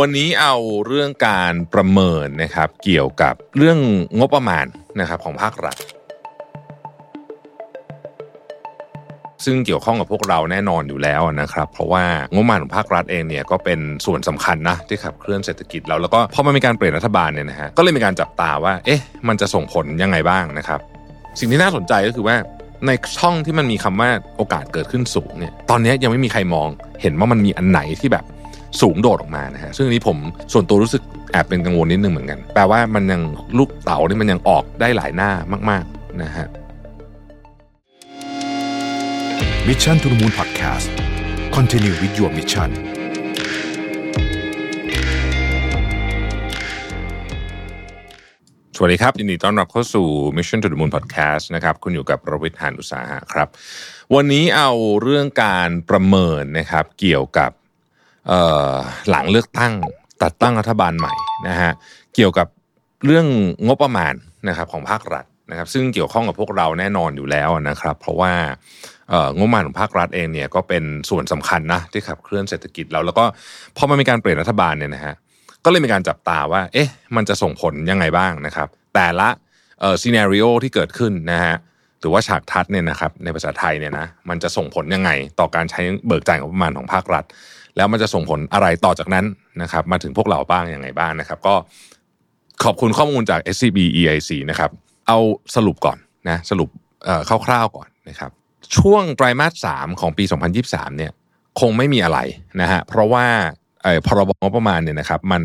วันนี้เอาเรื่องการประเมินนะครับเกี่ยวกับเรื่องงบประมาณนะครับของภาครัฐ ซึ่งเกี่ยวข้องกับพวกเราแน่นอนอยู่แล้วนะครับ เพราะว่างบประมาณของภาครัฐเองเนี่ยก็เป็นส่วนสำคัญนะที่ขับเคลื่อนเศรษฐกิจเราแล้วก็พอมันมีการเปลี่ยนรัฐบาลเนี่ยนะฮะก็เลยมีการจับตาว่าเอ๊ะมันจะส่งผลยังไงบ้างนะครับ สิ่งที่น่าสนใจก็คือว่าในช่องที่มันมีคำว่าโอกาสเกิดขึ้นสูงเนี่ย ตอนนี้ยังไม่มีใครมองเห็นว่ามันมีอันไหนที่แบบ สูงโดดออกมานะฮะซึ่งอันนี้ผมส่วนตัวรู้สึกแอบเป็นกังวลนิดนึงเหมือนกันแปลว่ามันยังลูกเต๋านี่มันยังออกได้หลายหน้ามากๆนะฮะมิชชั่นทุ the Moon Podcast Continue with your mission สวัสดีครับ ยินดีต้อนรับเข้าสู่ Mission to the Moon Podcast นะครับ คุณอยู่กับประวิทยหานุสาหะครับ วันนี้เอาเรื่องการประเมินนะครับ เกี่ยวกับ หลังเลือกตั้งตัดตั้งรัฐบาลใหม่นะฮะเกี่ยวกับเรื่องงบประมาณนะครับของภาครัฐนะครับ ซึ่งเกี่ยวข้องกับพวกเราแน่นอนอยู่แล้วนะครับ เพราะว่างบประมาณของภาครัฐเองเนี่ยก็เป็นส่วนสำคัญนะที่ขับเคลื่อนเศรษฐกิจเราแล้วก็พอมันมีการเปลี่ยนรัฐบาลเนี่ยนะฮะก็เลยมีการจับตาว่าเอ๊ะมันจะส่งผลยังไงบ้างนะครับ แต่ละเอ่อซีนารีโอที่เกิดขึ้นนะฮะ หรือว่าฉากทัศน์เนี่ยนะครับในภาษาไทยเนี่ยนะมันจะส่งผลยังไง ต่อการใช้เบิกจ่ายงบประมาณของภาครัฐ แล้วมันจะส่งผลอะไรต่อจากนั้นนะครับมาถึงพวกเราบ้างยังไงบ้างนะครับ ก็ขอบคุณข้อมูลจาก SCB EIC นะครับเอาสรุปก่อนนะสรุปคร่าวๆก่อนนะครับช่วงไตรมาสสามของปี 2023เนี่ยคงไม่มีอะไรนะฮะเพราะว่าพรบงบประมาณเนี่ยนะครับมัน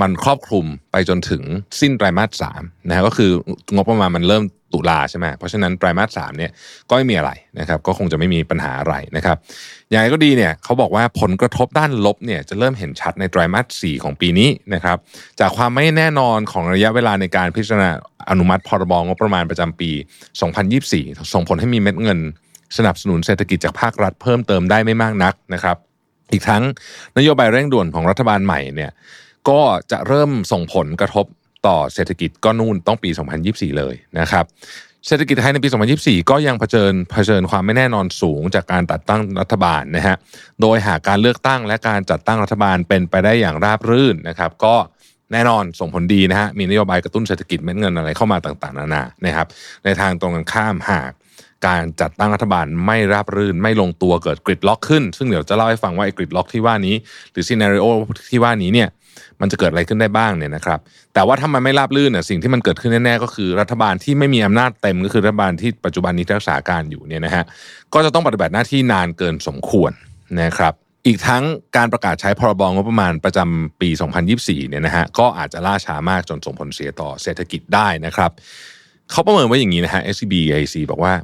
มันครอบคลุมไปจนถึงสิ้นไตรมาสสามนะฮะก็คืองบประมาณมันเริ่มตุลาใช่ไหมเพราะฉะนั้นไตรมาสสามเนี่ยก็ไม่มีอะไรนะครับ ก็คงจะไม่มีปัญหาอะไรนะครับอย่างไรก็ดีเนี่ยเขาบอกว่าผลกระทบด้านลบเนี่ยจะเริ่มเห็นชัดในไตรมาสสี่ของปีนี้นะครับ จากความไม่แน่นอนของระยะเวลาในการพิจารณาอนุมัติพรบงบประมาณประจำปี 2024 ส่งผลให้มีเม็ดเงิน สนับสนุนเศรษฐกิจจากภาครัฐเพิ่มเติมได้ไม่มากนักนะครับ อีกทั้งนโยบายเร่งด่วนของรัฐบาลใหม่เนี่ย ก็จะเริ่มส่งผลกระทบต่อเศรษฐกิจก็นู่นต้องปี 2024 เลยนะครับเศรษฐกิจไทยในปี 2024 ก็ยังเผชิญเผชิญความไม่แน่นอนสูงจากการตัดตั้งรัฐบาลนะฮะ โดยหากการเลือกตั้งและการจัดตั้งรัฐบาลเป็นไปได้อย่างราบรื่นนะครับ ก็แน่นอนส่งผลดีนะฮะ มีนโยบายกระตุ้นเศรษฐกิจเม็ดเงินอะไรเข้ามาต่างๆ นานานะครับ ในทางตรงกันข้ามหากการจัดตั้งรัฐบาลไม่ราบรื่นไม่ลงตัวเกิดกริดล็อกขึ้น ซึ่งเดี๋ยวจะเล่าให้ฟังว่าไอ้กริดล็อกที่ว่านี้ หรือซีนารีโอที่ว่านี้เนี่ย มันจะเกิดอะไรขึ้นได้บ้างเนี่ยนะครับ แต่ว่าถ้ามันไม่ราบรื่นเนี่ยสิ่งที่มันเกิดขึ้นแน่ๆก็คือรัฐบาลที่ไม่มีอำนาจเต็มก็คือรัฐบาลที่ปัจจุบันนี้รักษาการอยู่เนี่ยนะฮะก็จะต้องปฏิบัติหน้าที่นานเกินสมควรนะครับอีกทั้งการประกาศใช้พรบงบประมาณประจำปี 2024 เนี่ยนะฮะก็อาจจะล่าช้ามากจนส่งผลเสียต่อเศรษฐกิจได้นะครับเขาประเมินไว้อย่างนี้นะฮะ SCB IC บอกว่า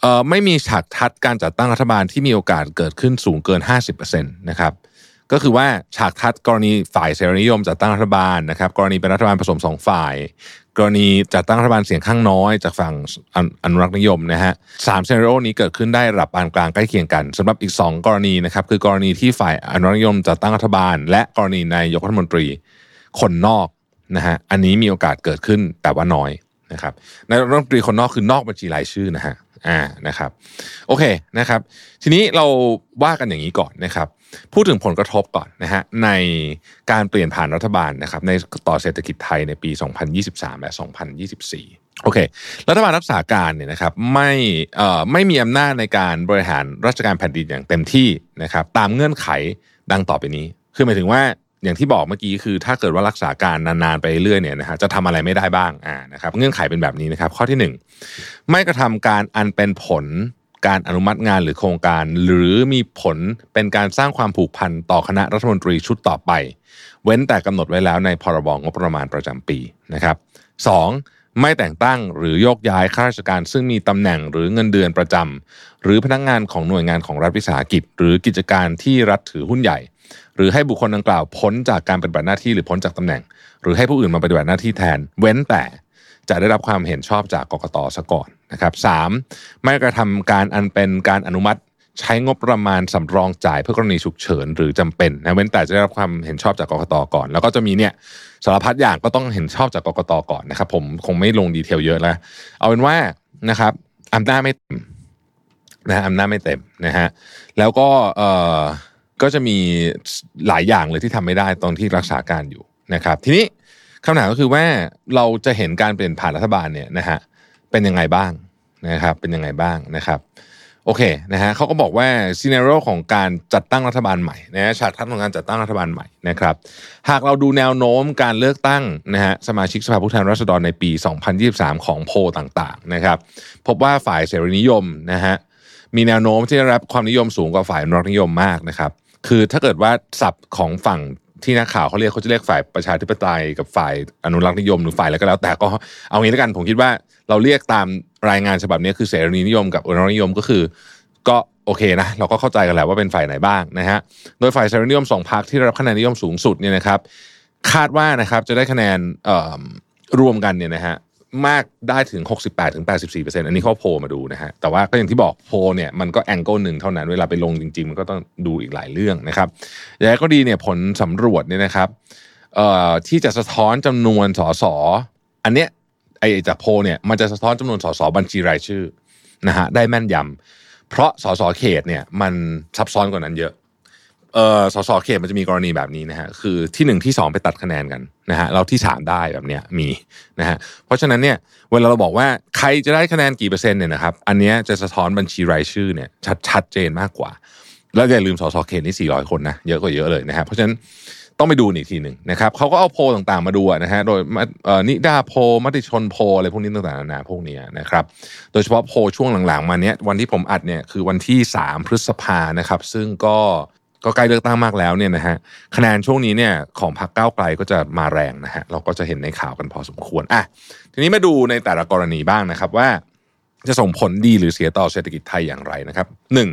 เอ่อไม่มีฉากทัดการจัดตั้งรัฐบาลที่มีโอกาสเกิดขึ้นสูงเกิน 50%นะครับ ก็คือว่าฉากทัดกรณีฝ่ายเสรีนิยมจัดตั้งรัฐบาลนะครับกรณีเป็นรัฐบาลผสมสองฝ่าย กรณีจัดตั้งรัฐบาลเสียงข้างน้อยจากฝั่งอนุรักษ์นิยมนะฮะสามเซนโรนี้เกิดขึ้นได้ระดับปานกลางใกล้เคียงกันสำหรับอีก 2 กรณีนะครับคือกรณีที่ฝ่ายอนุรักษ์นิยมจัดตั้งรัฐบาล และกรณีนายกรัฐมนตรีคนนอกนะฮะอันนี้มีโอกาสเกิดขึ้นแต่ว่าน้อยนะครับนายกรัฐมนตรีคนนอกคือนอกบัญชีรายชื่อนะฮะ อ่านะครับ โอเคนะครับ ทีนี้เราว่ากันอย่างนี้ก่อนนะครับ พูดถึงผลกระทบก่อนนะฮะในการเปลี่ยนผ่านรัฐบาลนะครับ ในต่อเศรษฐกิจไทยในปี 2023 และ 2024 โอเค รัฐบาลรักษาการเนี่ยนะครับไม่เอ่อไม่มีอำนาจในการบริหารราชการแผ่นดินอย่างเต็มที่นะครับ ตามเงื่อนไขดังต่อไปนี้ คือหมายถึงว่า อย่างที่บอกเมื่อกี้คือ ถ้าเกิดว่ารักษาการนานๆไปเรื่อยเนี่ยนะฮะจะทำอะไรไม่ได้บ้างอ่านะครับเงื่อนไขเป็นแบบนี้นะครับ ข้อที่ 1 ไม่กระทำการอันเป็นผลการอนุมัติงานหรือโครงการ หรือมีผลเป็นการสร้างความผูกพันต่อคณะรัฐมนตรีชุดต่อไป เว้นแต่กำหนดไว้แล้วในพรบงบประมาณประจำปีนะครับ 2. ไม่แต่งตั้งหรือโยกย้ายข้าราชการซึ่งมีตำแหน่งหรือเงินเดือนประจำหรือพนักงงานของหน่วยงานของรัฐวิสาหกิจ หรือกิจการที่รัฐถือหุ้นใหญ่ หรือให้บุคคลดังกล่าวพ้นจากการปฏิบัติหน้าที่หรือพ้นจากตำแหน่ง หรือให้ผู้อื่นมาปฏิบัติหน้าที่แทน เว้นแต่จะได้รับความเห็นชอบจากกกตซะก่อนนะครับสไม่กระทำการอันเป็นการอนุมัติ ใช้งบประมาณสำรองจ่ายเพื่อกรณีฉุกเฉินหรือจำเป็นนะเว้นแต่จะได้รับความเห็นชอบจากกกตก่อน แล้วก็จะมีเนี่ยสารพัดอย่างก็ต้องเห็นชอบจากกกตก่อนนะครับผมคงไม่ลงดีเทลเยอะแล้ว เอาเป็นว่านะครับอำนาจไม่เต็มนะอำนาจไม่เต็มนะฮะแล้วก็เอ่อก็จะมีหลายอย่างเลยที่ทำไม่ได้ตอนที่รักษาการอยู่นะครับ ทีนี้คำถามก็คือว่าเราจะเห็นการเปลี่ยนผ่านรัฐบาลเนี่ยนะฮะเป็นยังไงบ้างนะครับ เป็นยังไงบ้างนะครับ โอเคนะฮะเขาก็บอกว่าซีเนโรของการจัดตั้งรัฐบาลใหม่นะฉากทัศน์ของการจัดตั้งรัฐบาลใหม่นะครับ หากเราดูแนวโน้มการเลือกตั้งนะฮะสมาชิกสภาผู้แทนราษฎรในปี 2023 ของโพลต่างๆนะครับพบว่าฝ่ายเสรีนิยมนะฮะมีแนวโน้มที่ได้รับความนิยมสูงกว่าฝ่ายอนุรักษ์นิยมมากนะครับ คือถ้าเกิดว่าศัพท์ของฝั่ง ที่นักข่าวเขาเรียกเขาจะเรียกฝ่ายประชาธิปไตยกับฝ่ายอนุรักษ์นิยมหรือฝ่ายอะไรก็แล้ว แต่ก็เอางี้แล้วกันผมคิดว่าเราเรียกตามรายงานฉบับนี้คือเสรีนิยมกับอนุรักษ์นิยมก็คือ ก็โอเคนะเราก็เข้าใจกันแหละว่าเป็นฝ่ายไหนบ้างนะฮะโดยฝ่ายเสรีนิยมสองพรรคที่รับคะแนนนิยมสูงสุดเนี่ยนะครับคาดว่านะครับจะได้คะแนนรวมกันเนี่ยนะฮะ มากได้ถึง 68ถึง84เปอร์เซ็นต์อันนี้เขาโพลมาดูนะฮะ แต่ว่าก็อย่างที่บอกโพลเนี่ยมันก็แองเกิลหนึ่งเท่านั้น เวลาไปลงจริง ๆ มันก็ต้องดูอีกหลายเรื่องนะครับอย่างไรก็ดีเนี่ยผลสำรวจเนี่ยนะครับที่จะสะท้อนจำนวนสสอันเนี้ยไอจากโพลเนี่ยมันจะสะท้อนจำนวนสสบัญชีรายชื่อนะฮะได้แม่นยำเพราะสสเขตเนี่ยมันซับซ้อนกว่านั้นเยอะ เออสสเขตมันจะมีกรณีแบบนี้นะฮะคือที่หนึ่งที่สองไปตัดคะแนนกันนะฮะเราที่สามได้แบบเนี้ยมีนะฮะเพราะฉะนั้นเนี่ยเวลาเราบอกว่าใครจะได้คะแนนกี่เปอร์เซ็นต์เนี่ยนะครับอันเนี้ยจะสะท้อนบัญชีรายชื่อเนี่ยชัดชัดเจนมากกว่า แล้วอย่าลืมสสเขตนี่สี่ร้อยคนนะเยอะกว่าเยอะเลยนะฮะเพราะฉะนั้นต้องไปดูอีกทีหนึ่งนะครับเขาก็เอาโพลต่างๆมาดูนะฮะโดยนิดาโพมติชนโพอะไรพวกนี้ต่างๆนานาพวกนี้นะครับ โดยเฉพาะโพช่วงหลังๆ มาเนี้ยวันที่ผมอัดเนี่ยคือวันที่ 3 พฤษภานะครับ ซึ่งก็ ก็ใกล้เลือกตั้งมากแล้วเนี่ยนะฮะคะแนนช่วงนี้เนี่ยของพรรคก้าวไกลก็จะมาแรงนะฮะเราก็จะเห็นในข่าวกันพอสมควรอะทีนี้มาดูในแต่ละกรณีบ้างนะครับว่า จะส่งผลดีหรือเสียต่อเศรษฐกิจไทยอย่างไรนะครับหนึ่ง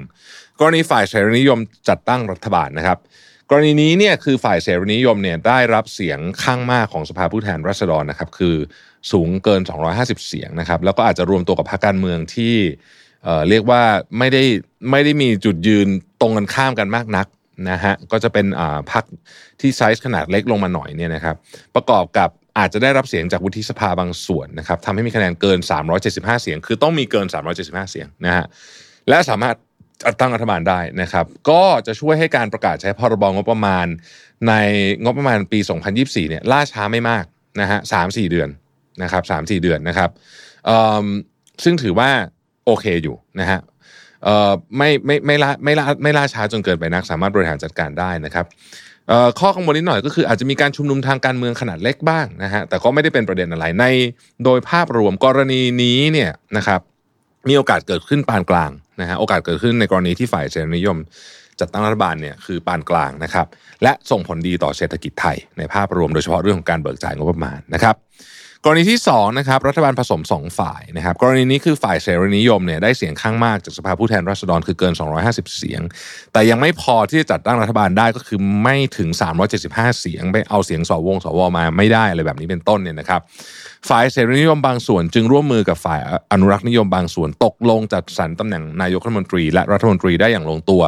กรณีฝ่ายเสรีนิยมจัดตั้งรัฐบาลนะครับ กรณีนี้เนี่ยคือฝ่ายเสรีนิยมเนี่ยได้รับเสียงข้างมากของสภาผู้แทนราษฎรนะครับ คือสูงเกิน 250 เสียงนะครับ แล้วก็อาจจะรวมตัวกับพรรคการเมืองที่ เรียกว่าไม่ได้ไม่ได้มีจุดยืนตรงกันข้ามกันมากนักนะฮะก็จะเป็นพักที่ไซส์ขนาดเล็กลงมาหน่อยเนี่ยนะครับประกอบกับอาจจะได้รับเสียงจากวุฒิสภาบางส่วนนะครับทำให้มีคะแนนเกิน 375 เสียง คือต้องมีเกิน 375 เสียงนะฮะและสามารถจัดตั้งรัฐบาลได้นะครับ ก็จะช่วยให้การประกาศใช้พรบงบประมาณ ในงบประมาณปี 2024 เนี่ยล่าช้าไม่มากนะฮะสามสี่เดือนนะครับสามสี่เดือนนะครับซึ่งถือว่า โอเคอยู่นะฮะเอ่อไม่ไม่ไม่ล่าไม่ล่าไม่ล่าช้าจนเกินไปนักสามารถบริหารจัดการได้นะครับเอ่อข้อกังวลนิดหน่อยก็คืออาจจะมีการชุมนุมทางการเมืองขนาดเล็กบ้างนะฮะแต่ก็ไม่ได้เป็นประเด็นอะไรในโดยภาพรวมกรณีนี้เนี่ยนะครับมีโอกาสเกิดขึ้นปานกลางนะฮะโอกาสเกิดขึ้นในกรณีที่ฝ่ายเสรีนิยม จัดตั้งรัฐบาลเนี่ยคือปานกลางนะครับและส่งผลดีต่อเศรษฐกิจไทยในภาพรวมโดยเฉพาะเรื่องของการเบิกจ่ายงบประมาณนะครับ กรณีที่2นะครับรัฐบาลผสม 2 ฝ่ายนะครับกรณีนี้คือฝ่ายเสรีนิยมเนี่ยได้เสียงข้างมากจากสภาผู้แทนราษฎรคือเกิน 250 เสียง แต่ยังไม่พอที่จะจัดตั้งรัฐบาลได้ก็คือไม่ถึง 375 เสียงไปเอาเสียงสวงสวมาไม่ได้อะไรแบบนี้เป็นต้นเนี่ยนะครับฝ่ายเสรีนิยมบางส่วนจึงร่วมมือกับฝ่ายอนุรักษ์นิยมบางส่วนตกลงจัดสรรตำแหน่งนายกรัฐมนตรี และรัฐมนตรีได้อย่างลงตัว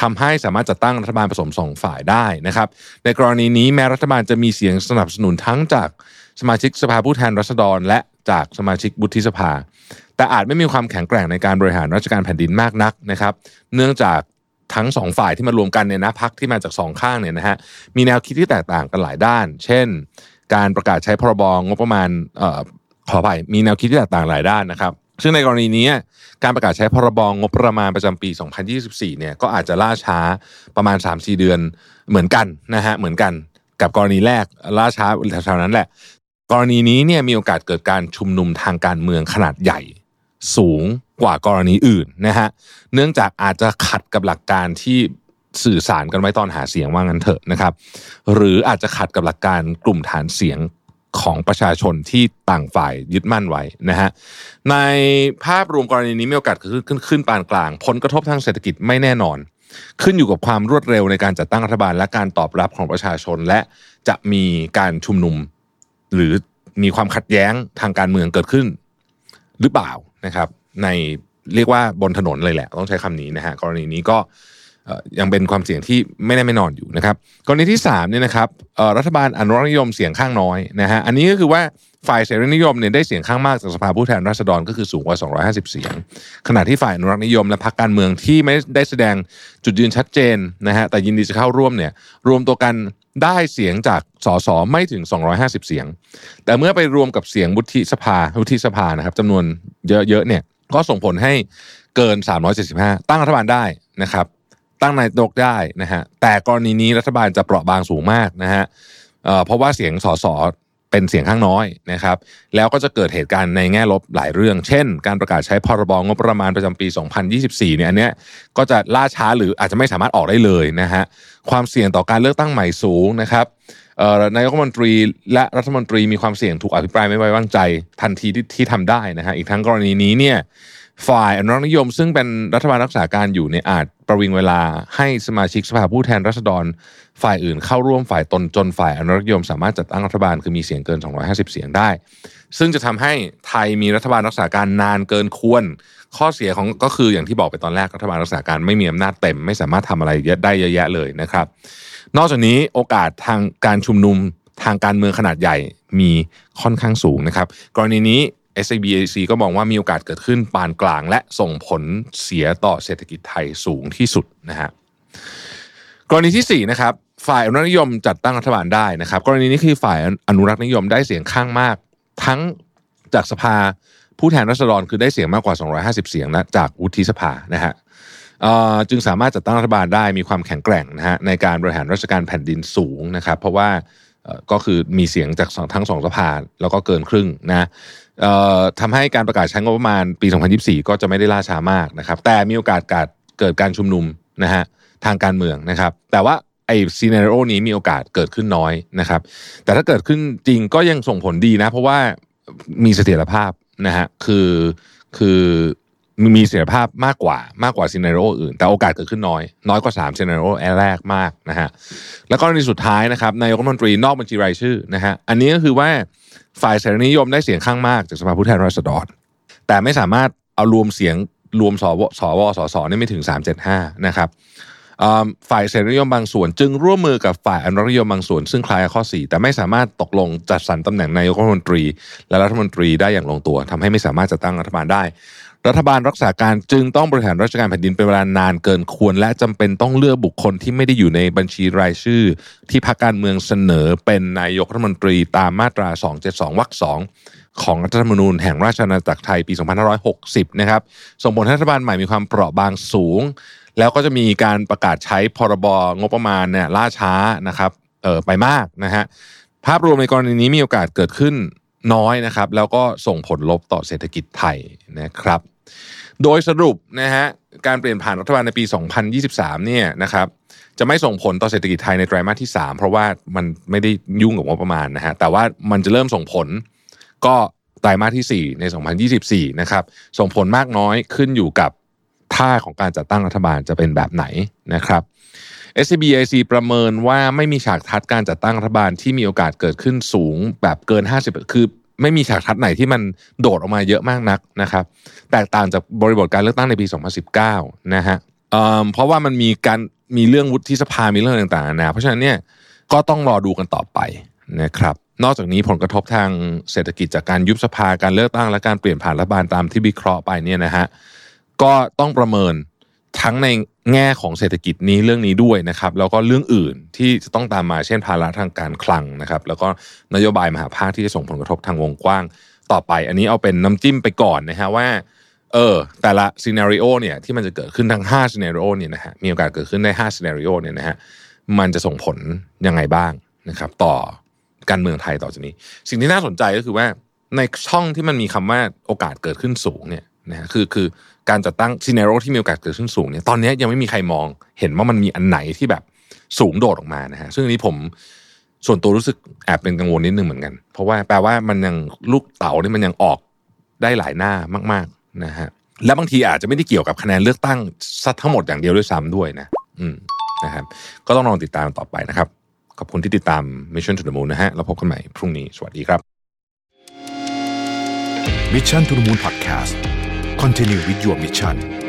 ทำให้สามารถจัดตั้งรัฐบาลผสมสองฝ่ายได้นะครับในกรณีนี้แม้รัฐบาลจะมีเสียงสนับสนุนทั้งจาก สมาชิกสภาผู้แทนรัษฎร และจากสมาชิกบุธิสภา แต่อาจไม่มีความแข็งแกร่งในการบริหารราชการแผ่นดินมากนักนะครับ เนื่องจากทั้งสองฝ่ายที่มารวมกันเนี่ยนะพักที่มาจากสองข้างเนี่ยนะฮะมีแนวคิดที่แตกต่างกันหลายด้าน เช่น การประกาศใช้พรบงบประมาณออขอไปมีแนวคิดที่แตกต่างหลายด้านนะครับ ซึ่งในกรณีนี้การประกาศใช้พรบงบประมาณประจำปี 2024 เนี่ยก็อาจจะล่าช้าประมาณ 3-4 เดือนเหมือนกันนะฮะเหมือนกันกับกรณีแรกล่าช้าแถวๆนั้นแหละ กรณีนี้เนี่ยมีโอกาสเกิดการชุมนุมทางการเมืองขนาดใหญ่ สูงกว่ากรณีอื่นนะฮะเนื่องจากอาจจะขัดกับหลักการที่สื่อสารกันไว้ตอนหาเสียงว่างั้นเถอะนะครับ หรืออาจจะขัดกับหลักการกลุ่มฐานเสียงของประชาชนที่ต่างฝ่ายยึดมั่นไว้นะฮะในภาพรวมกรณีนี้มีโอกาสขึ้นขึ้นขึ้นปานกลาง ผลกระทบทางเศรษฐกิจไม่แน่นอน ขึ้นอยู่กับความรวดเร็วในการจัดตั้งรัฐบาลและการตอบรับของประชาชนและจะมีการชุมนุม หรือมีความขัดแย้งทางการเมืองเกิดขึ้น หรือเปล่านะครับ ในเรียกว่าบนถนนเลยแหละ ต้องใช้คำนี้นะฮะกรณีนี้ก็ ยังเป็นความเสี่ยงที่ไม่แน่ไม่นอนอยู่นะครับกรณีที่3เนี่ยนะครับรัฐบาลอนุรักษ์นิยมเสียงข้างน้อยนะฮะอันนี้ก็คือว่าฝ่ายเสรีนิยมเนี่ยได้เสียงข้างมากจากสภาผู้แทนราษฎรก็คือสูงกว่า 250 เสียง ขณะที่ฝ่ายอนุรักษ์นิยมและพรรคการเมืองที่ไม่ได้แสดงจุดยืนชัดเจนนะฮะแต่ยินดีจะเข้าร่วมเนี่ยรวมตัวกันได้เสียงจากสสไม่ถึง 250 เสียง แต่เมื่อไปรวมกับเสียงวุฒิสภาวุฒิสภานะครับจำนวนเยอะๆเนี่ยก็ส่งผลให้เกิน 375 ตั้งรัฐบาลได้นะครับ ตั้งนายกได้นะฮะแต่กรณีนี้รัฐบาลจะเปราะบางสูงมากนะฮะเเพราะว่าเสียงสสเป็นเสียงข้างน้อยนะครับ แล้วก็จะเกิดเหตุการณ์ในแง่ลบหลายเรื่อง เช่น การประกาศใช้พรบงบประมาณประจำปี 2024 เนี่ยอันเนี้ยก็จะล่าช้าหรืออาจจะไม่สามารถออกได้เลยนะฮะความเสี่ยงต่อการเลือกตั้งใหม่สูงนะครับ นายกรัฐมนตรีและรัฐมนตรีมีความเสี่ยงถูกอภิปรายไม่ไว้วางใจทันทีที่ที่ทำได้นะฮะอีกทั้งกรณีนี้เนี่ยฝ่ายอนุรักษ์นิยม ซึ่งเป็นรัฐบาลรักษาการอยู่ในยอาจประวิงเวลาให้สมาชิกสภาผู้แทนราษฎร ฝ่ายอื่นเข้าร่วมฝ่ายตนจนฝ่ายอนุรักษ์นิยม สามารถจัดตั้งรัฐบาลคือมีเสียงเกิน 250 เสียงได้ ซึ่งจะทำให้ไทยมีรัฐบาลรักษาการนานเกินควร ข้อเสียของก็คืออย่างที่บอกไปตอนแรกรัฐบาลรักษาการไม่มีอำนาจเต็ม ไม่สามารถทำอะไรเยอะได้เยอะแยะเลยนะครับ นอกจากนี้โอกาสทางการชุมนุมทางการเมืองขนาดใหญ่มีค่อนข้างสูงนะครับ กรณีนี้ SBAC ก็มองว่ามีโอกาสเกิดขึ้นปานกลาง และส่งผลเสียต่อเศรษฐกิจไทยสูงที่สุดนะฮะกรณีที่4นะครับฝ่ายอนุรักษ์นิยมจัดตั้งรัฐบาลได้นะครับ กรณีนี้คือฝ่ายอนุรักษ์นิยมได้เสียงข้างมาก ทั้งจากสภาผู้แทนราษฎรคือได้เสียงมากกว่า 250 เสียงนะจากวุฒิสภานะฮะ จึงสามารถจัดตั้งรัฐบาลได้มีความแข็งแกร่งนะฮะในการบริหารราชการแผ่นดินสูงนะครับ เพราะว่าก็คือมีเสียงจากทั้งสองสภาแล้วก็เกินครึ่งนะเอ่อทำให้การประกาศใช้งบประมาณปี 2024 ก็จะไม่ได้ล่าช้ามากนะครับ แต่มีโอกาสเกิดเกิดการชุมนุมนะฮะทางการเมืองนะครับ แต่ว่าไอ้ scenario นี้มีโอกาสเกิดขึ้นน้อยนะครับ แต่ถ้าเกิดขึ้นจริงก็ยังส่งผลดีนะ เพราะว่ามีเสถียรภาพนะฮะคือคือ มีเสถียรภาพมากกว่ามากกว่า scenario อื่น แต่โอกาสเกิดขึ้นน้อย น้อยกว่า3 scenario แรกมากนะฮะแล้วก็ในสุดท้ายนะครับนายกรัฐมนตรีนอกบัญชีรายชื่อนะฮะอันนี้ก็คือว่าฝ่ายเสรีนิยมได้เสียงข้างมากจากสภาผู้แทนราษฎร แต่ไม่สามารถเอารวมเสียงรวมสวสวสสนี่ไม่ถึง 375 นะครับฝ่ายเสรีนิยมบางส่วน จึงร่วมมือกับฝ่ายอนุรักษ์นิยมบางส่วน ซึ่งคล้ายข้อ 4 แต่ไม่สามารถตกลงจัดสรรตำแหน่งนายกรัฐมนตรี และรัฐมนตรีได้อย่างลงตัวทำให้ไม่สามารถจัดตั้งรัฐบาลได้ รัฐบาลรักษาการจึงต้องบริหารราชการแผ่นดินเป็นเวลานานเกินควร และจำเป็นต้องเลือกบุคคลที่ไม่ได้อยู่ในบัญชีรายชื่อ ที่พรรคการเมืองเสนอเป็นนายกรัฐมนตรีตามมาตรา 272วรรคสองของรัฐธรรมนูญแห่งราชอาณาจักรไทยปี 2560 นะครับ ส่งผลให้รัฐบาลใหม่มีความเปราะบางสูง แล้วก็จะมีการประกาศใช้พรบงบประมาณเนี่ยล่าช้านะครับเออไปมากนะฮะภาพรวมในกรณีนี้มีโอกาสเกิดขึ้นน้อยนะครับ แล้วก็ส่งผลลบต่อเศรษฐกิจไทยนะครับ โดยสรุปนะฮะการเปลี่ยนผ่านรัฐบาลในปี 2023 เนี่ยนะครับจะไม่ส่งผลต่อเศรษฐกิจไทยในไตรมาสที่ 3 เพราะว่ามันไม่ได้ยุ่งกับงบประมาณนะฮะแต่ว่ามันจะเริ่มส่งผลก็ไตรมาสที่ 4 ใน 2024 นะครับส่งผลมากน้อยขึ้นอยู่กับท่าของการจัดตั้งรัฐบาลจะเป็นแบบไหนนะครับ SBIC ประเมินว่าไม่มีฉากทัดการจัดตั้งรัฐบาลที่มีโอกาสเกิดขึ้นสูงแบบเกิน 50 คือ ไม่มีฉากทัดไหนที่มันโดดออกมาเยอะมากนักนะครับ แตกต่างจากบริบทการเลือกตั้งในปี 2019 นะฮะเเพราะว่ามันมีการมีเรื่องวุฒิสภามีเรื่องต่างๆนานาเพราะฉะนั้นเนี่ยก็ต้องรอดูกันต่อไปนะครับนอกจากนี้ผลกระทบทางเศรษฐกิจจากการยุบสภาการเลือกตั้งและการเปลี่ยนผ่านรัฐบาลตามที่วิเคราะห์ไปเนี่ยนะฮะก็ต้องประเมิน ทั้งในแง่ของเศรษฐกิจนี้เรื่องนี้ด้วยนะครับ แล้วก็เรื่องอื่นที่จะต้องตามมาเช่นภาระทางการคลังนะครับ แล้วก็นโยบายมหภาคที่จะส่งผลกระทบทางวงกว้างต่อไป อันนี้เอาเป็นน้ำจิ้มไปก่อนนะฮะว่าเออแต่ละ scenario เนี่ยที่มันจะเกิดขึ้นทั้ง5 scenario เนี่ยนะฮะมีโอกาสเกิดขึ้นได้5 scenario เนี่ยนะฮะมันจะส่งผลยังไงบ้างนะครับต่อการเมืองไทยต่อจากนี้ สิ่งที่น่าสนใจก็คือว่าในช่องที่มันมีคำว่าโอกาสเกิดขึ้นสูงเนี่ย นะฮะคือคือการจัดตั้งซีเนารีโอที่มีโอกาสเกิดขึ้นสูงเนี่ยตอนนี้ยังไม่มีใครมองเห็นว่ามันมีอันไหนที่แบบสูงโดดออกมานะฮะซึ่งอันนี้ผมส่วนตัวรู้สึกแอบเป็นกังวลนิดนึงเหมือนกัน เพราะว่าแปลว่ามันยังลูกเต๋านี่มันยังออกได้หลายหน้ามาก ๆนะฮะและบางทีอาจจะไม่ได้เกี่ยวกับคะแนนเลือกตั้งซัดทั้งหมดอย่างเดียวด้วยซ้ำด้วยนะ อืมนะครับ ก็ต้องลองติดตามต่อไปนะครับ ขอบคุณที่ติดตาม Mission to the Moon นะฮะเราพบกันใหม่พรุ่งนี้ สวัสดีครับ Mission to the Moon Podcast Continue with your mission